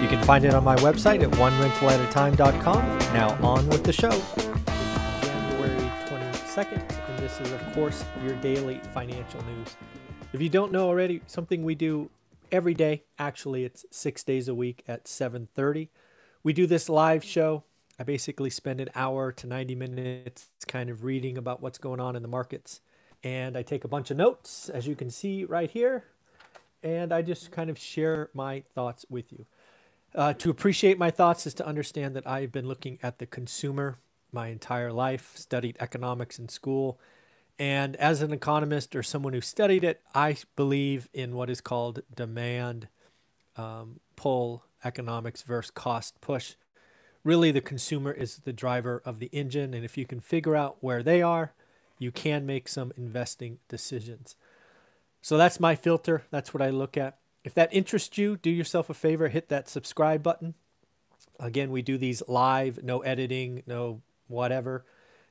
You can find it on my website at onerentalatatime.com. Now on with the show. January 22nd, and this is, of course, your daily financial news. If you don't know already, something we do every day, actually it's six days a week at 7.30. We do this live show. I basically spend an hour to 90 minutes kind of reading about what's going on in the markets. And I take a bunch of notes, as you can see right here, and I just kind of share my thoughts with you. Uh, to appreciate my thoughts is to understand that I've been looking at the consumer my entire life, studied economics in school. And as an economist or someone who studied it, I believe in what is called demand um, pull economics versus cost push. Really, the consumer is the driver of the engine. And if you can figure out where they are, you can make some investing decisions. So that's my filter. That's what I look at. If that interests you, do yourself a favor, hit that subscribe button. Again, we do these live, no editing, no whatever,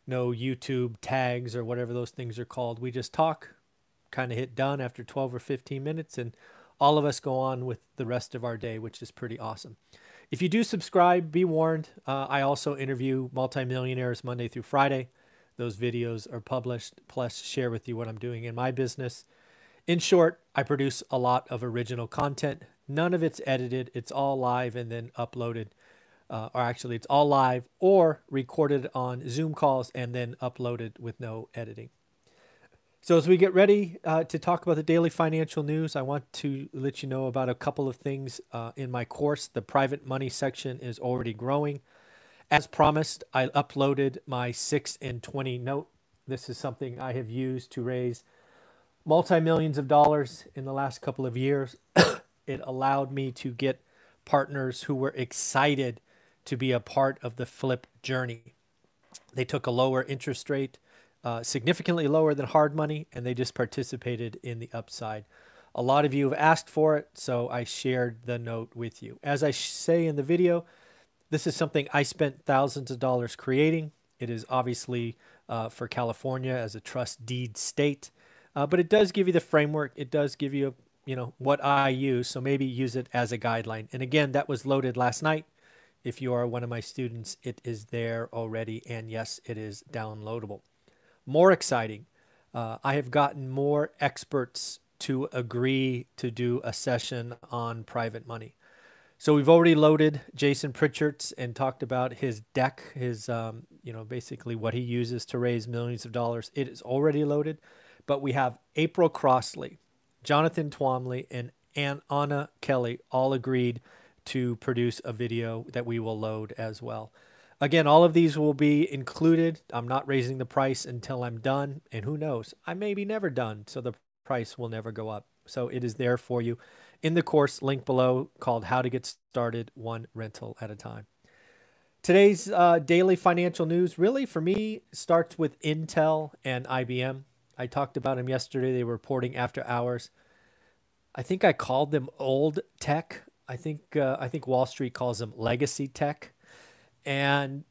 no YouTube tags or whatever those things are called. We just talk, kind of hit done after 12 or 15 minutes, and all of us go on with the rest of our day, which is pretty awesome. If you do subscribe, be warned. Uh, I also interview multimillionaires Monday through Friday. Those videos are published, plus share with you what I'm doing in my business. In short, I produce a lot of original content. None of it's edited, it's all live and then uploaded. Uh, or actually, it's all live or recorded on Zoom calls and then uploaded with no editing. So, as we get ready uh, to talk about the daily financial news, I want to let you know about a couple of things uh, in my course. The private money section is already growing. As promised, I uploaded my 6 and 20 note. This is something I have used to raise multi millions of dollars in the last couple of years. it allowed me to get partners who were excited to be a part of the flip journey. They took a lower interest rate, uh, significantly lower than hard money, and they just participated in the upside. A lot of you have asked for it, so I shared the note with you. As I say in the video, this is something I spent thousands of dollars creating. It is obviously uh, for California as a trust deed state. Uh, but it does give you the framework. It does give you, you know, what I use. So maybe use it as a guideline. And again, that was loaded last night. If you are one of my students, it is there already. And yes, it is downloadable. More exciting, uh, I have gotten more experts to agree to do a session on private money. So we've already loaded Jason Pritchards and talked about his deck, his um, you know basically what he uses to raise millions of dollars. It is already loaded. But we have April Crossley, Jonathan Twombly, and Anna Kelly all agreed to produce a video that we will load as well. Again, all of these will be included. I'm not raising the price until I'm done. And who knows, I may be never done. So the price will never go up. So it is there for you in the course link below called How to Get Started One Rental at a Time. Today's uh, daily financial news really for me starts with Intel and IBM. I talked about them yesterday. They were reporting after hours. I think I called them old tech. I think uh, I think Wall Street calls them legacy tech, and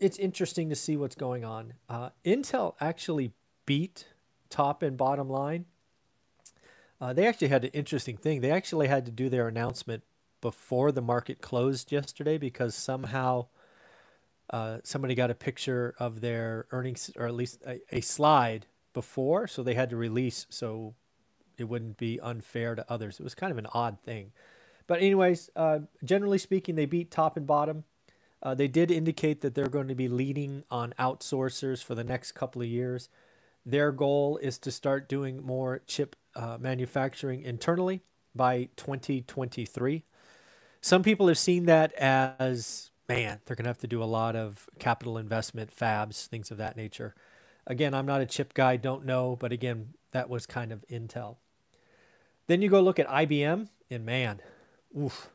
it's interesting to see what's going on. Uh, Intel actually beat top and bottom line. Uh, they actually had an interesting thing. They actually had to do their announcement before the market closed yesterday because somehow uh, somebody got a picture of their earnings, or at least a, a slide before, so they had to release so it wouldn't be unfair to others. It was kind of an odd thing. But, anyways, uh, generally speaking, they beat top and bottom. Uh, they did indicate that they're going to be leading on outsourcers for the next couple of years. Their goal is to start doing more chip uh, manufacturing internally by 2023. Some people have seen that as man, they're going to have to do a lot of capital investment, fabs, things of that nature. Again, I'm not a chip guy, don't know, but again, that was kind of Intel. Then you go look at IBM, and man, oof,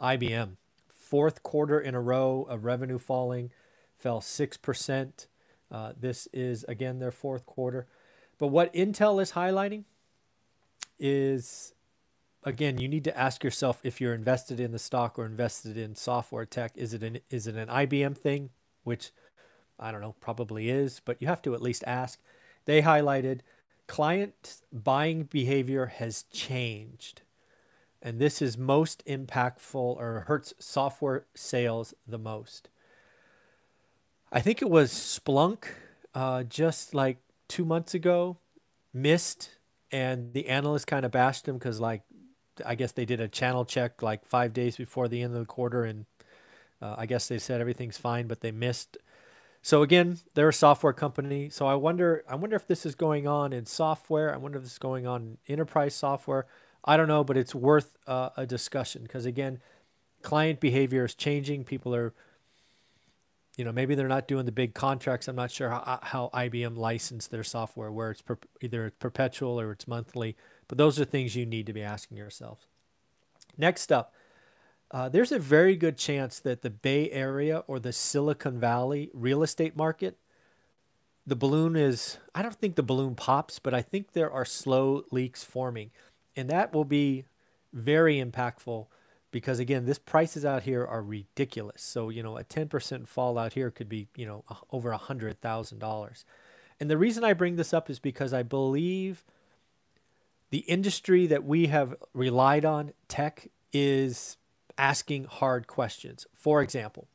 IBM, fourth quarter in a row of revenue falling, fell 6%. Uh, this is, again, their fourth quarter. But what Intel is highlighting is, again, you need to ask yourself if you're invested in the stock or invested in software tech. Is it an, is it an IBM thing, which I don't know, probably is, but you have to at least ask. They highlighted client buying behavior has changed. And this is most impactful or hurts software sales the most. I think it was Splunk uh, just like two months ago missed, and the analysts kind of bashed him because, like, I guess they did a channel check like five days before the end of the quarter, and uh, I guess they said everything's fine, but they missed. So again, they're a software company. So I wonder, I wonder if this is going on in software. I wonder if this is going on in enterprise software. I don't know, but it's worth uh, a discussion because again, client behavior is changing. People are you know, maybe they're not doing the big contracts. I'm not sure how, how IBM licensed their software, where it's per, either perpetual or it's monthly. But those are things you need to be asking yourself. Next up, uh, there's a very good chance that the Bay Area or the Silicon Valley real estate market, the balloon is, I don't think the balloon pops, but I think there are slow leaks forming. And that will be very impactful because again, this prices out here are ridiculous. So, you know, a 10% fall out here could be, you know, over a hundred thousand dollars. And the reason I bring this up is because I believe the industry that we have relied on, tech, is asking hard questions. For example,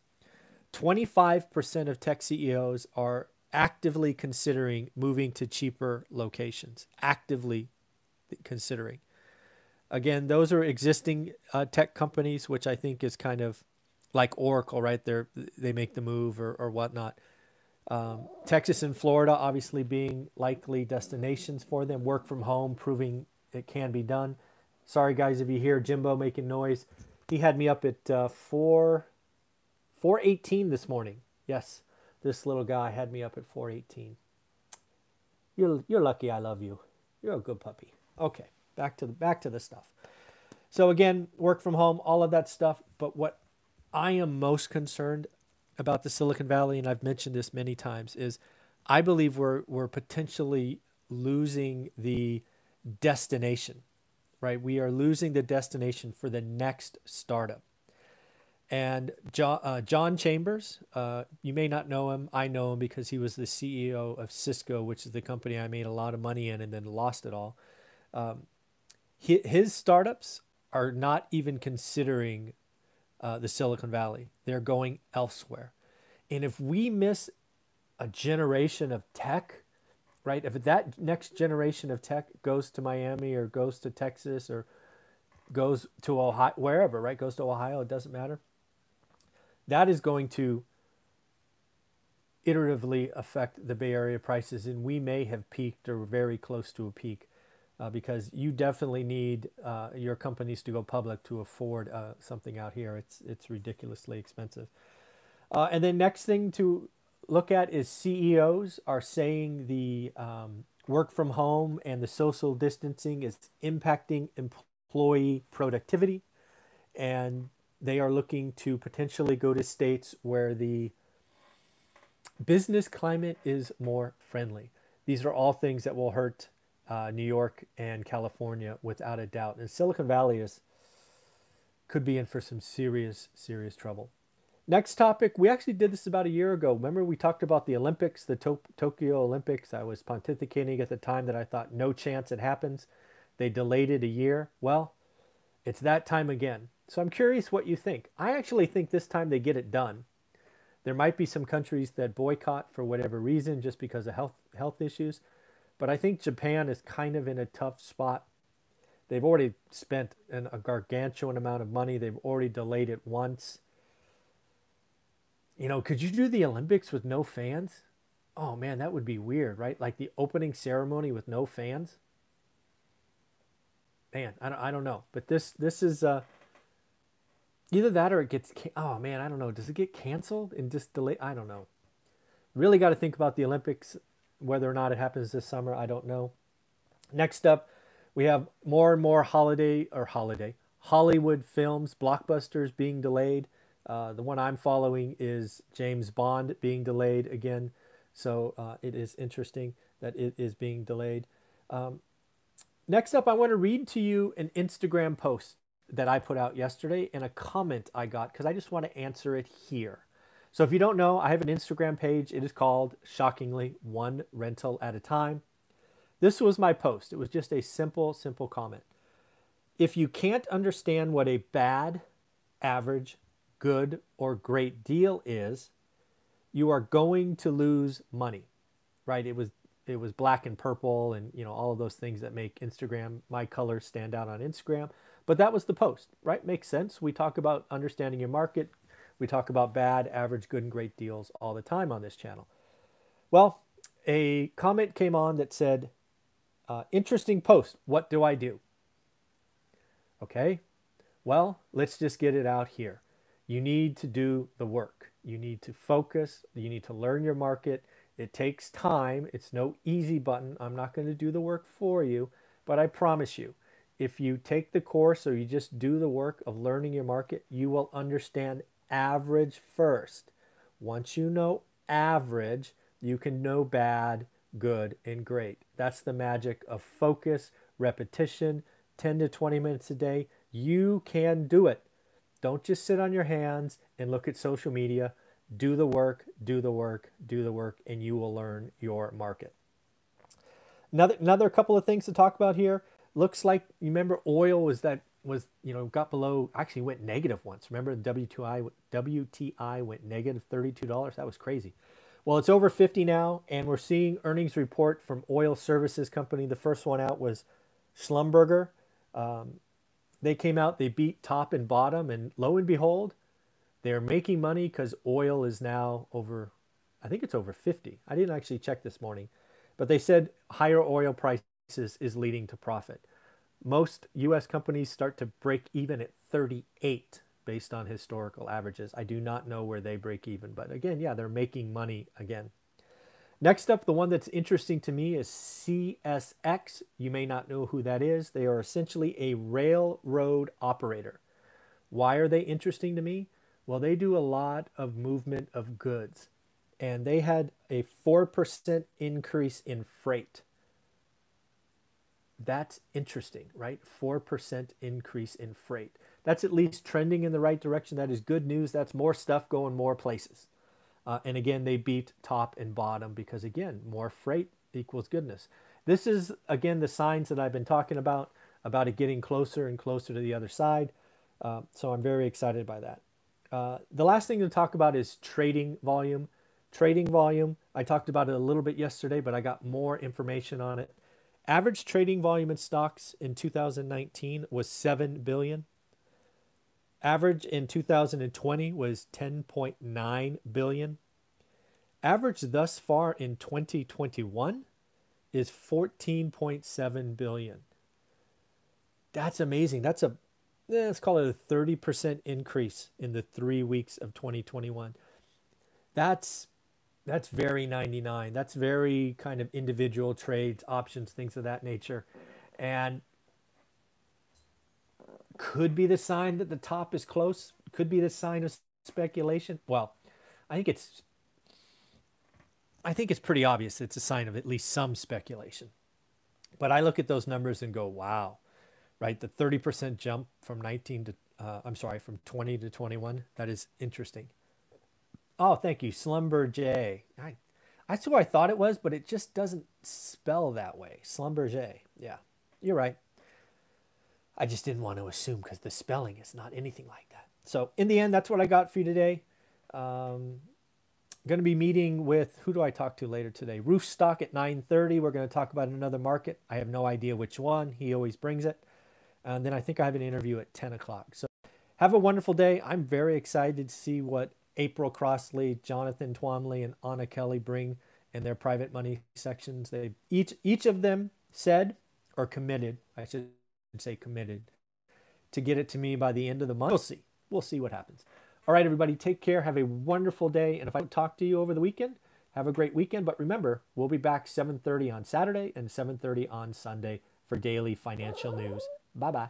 25% of tech CEOs are actively considering moving to cheaper locations, actively considering. Again, those are existing uh, tech companies, which I think is kind of like Oracle, right? They're, they make the move or, or whatnot. Um, Texas and Florida, obviously being likely destinations for them. Work from home, proving it can be done. Sorry, guys, if you hear Jimbo making noise. He had me up at uh, four, four eighteen this morning. Yes, this little guy had me up at four eighteen. You're you're lucky. I love you. You're a good puppy. Okay back to the back to the stuff. So again, work from home, all of that stuff. But what I am most concerned about the Silicon Valley, and I've mentioned this many times, is I believe we're we're potentially losing the destination, right? We are losing the destination for the next startup. And John, uh, John Chambers, uh, you may not know him. I know him because he was the CEO of Cisco, which is the company I made a lot of money in and then lost it all. Um, his startups are not even considering uh, the Silicon Valley. They're going elsewhere. And if we miss a generation of tech, right? If that next generation of tech goes to Miami or goes to Texas or goes to Ohio, wherever, right? Goes to Ohio, it doesn't matter. That is going to iteratively affect the Bay Area prices, and we may have peaked or very close to a peak uh, because you definitely need uh, your companies to go public to afford uh, something out here. It's it's ridiculously expensive. Uh, and then next thing to look at is CEOs are saying the um, work from home and the social distancing is impacting employee productivity, and they are looking to potentially go to states where the business climate is more friendly. These are all things that will hurt uh, New York and California without a doubt. And Silicon Valley is could be in for some serious, serious trouble. Next topic, we actually did this about a year ago. Remember, we talked about the Olympics, the to- Tokyo Olympics. I was pontificating at the time that I thought no chance it happens. They delayed it a year. Well, it's that time again. So I'm curious what you think. I actually think this time they get it done. There might be some countries that boycott for whatever reason, just because of health health issues. But I think Japan is kind of in a tough spot. They've already spent an, a gargantuan amount of money. They've already delayed it once. You know, could you do the Olympics with no fans? Oh man, that would be weird, right? Like the opening ceremony with no fans. Man, I don't, I don't know, but this this is uh, either that or it gets. Oh man, I don't know. Does it get canceled and just delay? I don't know. Really got to think about the Olympics whether or not it happens this summer, I don't know. Next up, we have more and more holiday or holiday Hollywood films, blockbusters being delayed. Uh, the one I'm following is James Bond being delayed again. So uh, it is interesting that it is being delayed. Um, next up, I want to read to you an Instagram post that I put out yesterday and a comment I got because I just want to answer it here. So if you don't know, I have an Instagram page. It is called, shockingly, One Rental at a Time. This was my post. It was just a simple, simple comment. If you can't understand what a bad, average, good, or great deal is, you are going to lose money. Right? It was it was black and purple and you know all of those things that make Instagram my colors stand out on Instagram. But that was the post, right? Makes sense. We talk about understanding your market. We talk about bad, average, good, and great deals all the time on this channel. Well, a comment came on that said, uh, interesting post. What do I do? Okay, well, let's just get it out here. You need to do the work. You need to focus. You need to learn your market. It takes time. It's no easy button. I'm not going to do the work for you, but I promise you, if you take the course or you just do the work of learning your market, you will understand average first. Once you know average, you can know bad, good, and great. That's the magic of focus, repetition, 10 to 20 minutes a day. You can do it. Don't just sit on your hands and look at social media. Do the work, do the work, do the work, and you will learn your market. Another, another couple of things to talk about here. Looks like you remember oil was that was you know got below actually went negative once. Remember the WTI WTI went negative thirty two dollars. That was crazy. Well, it's over 50 now, and we're seeing earnings report from oil services company. The first one out was Schlumberger. Um, they came out, they beat top and bottom, and lo and behold, they're making money because oil is now over, I think it's over 50. I didn't actually check this morning, but they said higher oil prices is leading to profit. Most U.S. companies start to break even at 38 based on historical averages. I do not know where they break even, but again, yeah, they're making money again. Next up, the one that's interesting to me is CSX. You may not know who that is. They are essentially a railroad operator. Why are they interesting to me? Well, they do a lot of movement of goods, and they had a 4% increase in freight. That's interesting, right? 4% increase in freight that's at least trending in the right direction. That is good news. That's more stuff going more places. Uh, and again, they beat top and bottom because, again, more freight equals goodness. This is, again, the signs that I've been talking about, about it getting closer and closer to the other side. Uh, so I'm very excited by that. Uh, the last thing to talk about is trading volume. Trading volume, I talked about it a little bit yesterday, but I got more information on it. Average trading volume in stocks in 2019 was 7 billion. Average in 2020 was 10.9 billion. Average thus far in 2021 is 14.7 billion. That's amazing. That's a eh, let's call it a 30% increase in the 3 weeks of 2021. That's that's very 99. That's very kind of individual trades, options, things of that nature. And could be the sign that the top is close, could be the sign of speculation. Well, I think it's I think it's pretty obvious it's a sign of at least some speculation. But I look at those numbers and go, wow, right? The 30% jump from 19 to, uh, I'm sorry, from 20 to 21. That is interesting. Oh, thank you. Slumber J. I, that's who I thought it was, but it just doesn't spell that way. Slumber J. Yeah, you're right. I just didn't want to assume because the spelling is not anything like that. So in the end, that's what I got for you today. Um, going to be meeting with who do I talk to later today? Roofstock at 9:30. We're going to talk about another market. I have no idea which one. He always brings it. And then I think I have an interview at 10 o'clock. So have a wonderful day. I'm very excited to see what April Crossley, Jonathan Twombly, and Anna Kelly bring in their private money sections. They each each of them said or committed, I should say committed to get it to me by the end of the month. We'll see. We'll see what happens. All right, everybody, take care. Have a wonderful day. And if I don't talk to you over the weekend, have a great weekend. But remember, we'll be back 7:30 on Saturday and 7:30 on Sunday for daily financial news. Bye bye.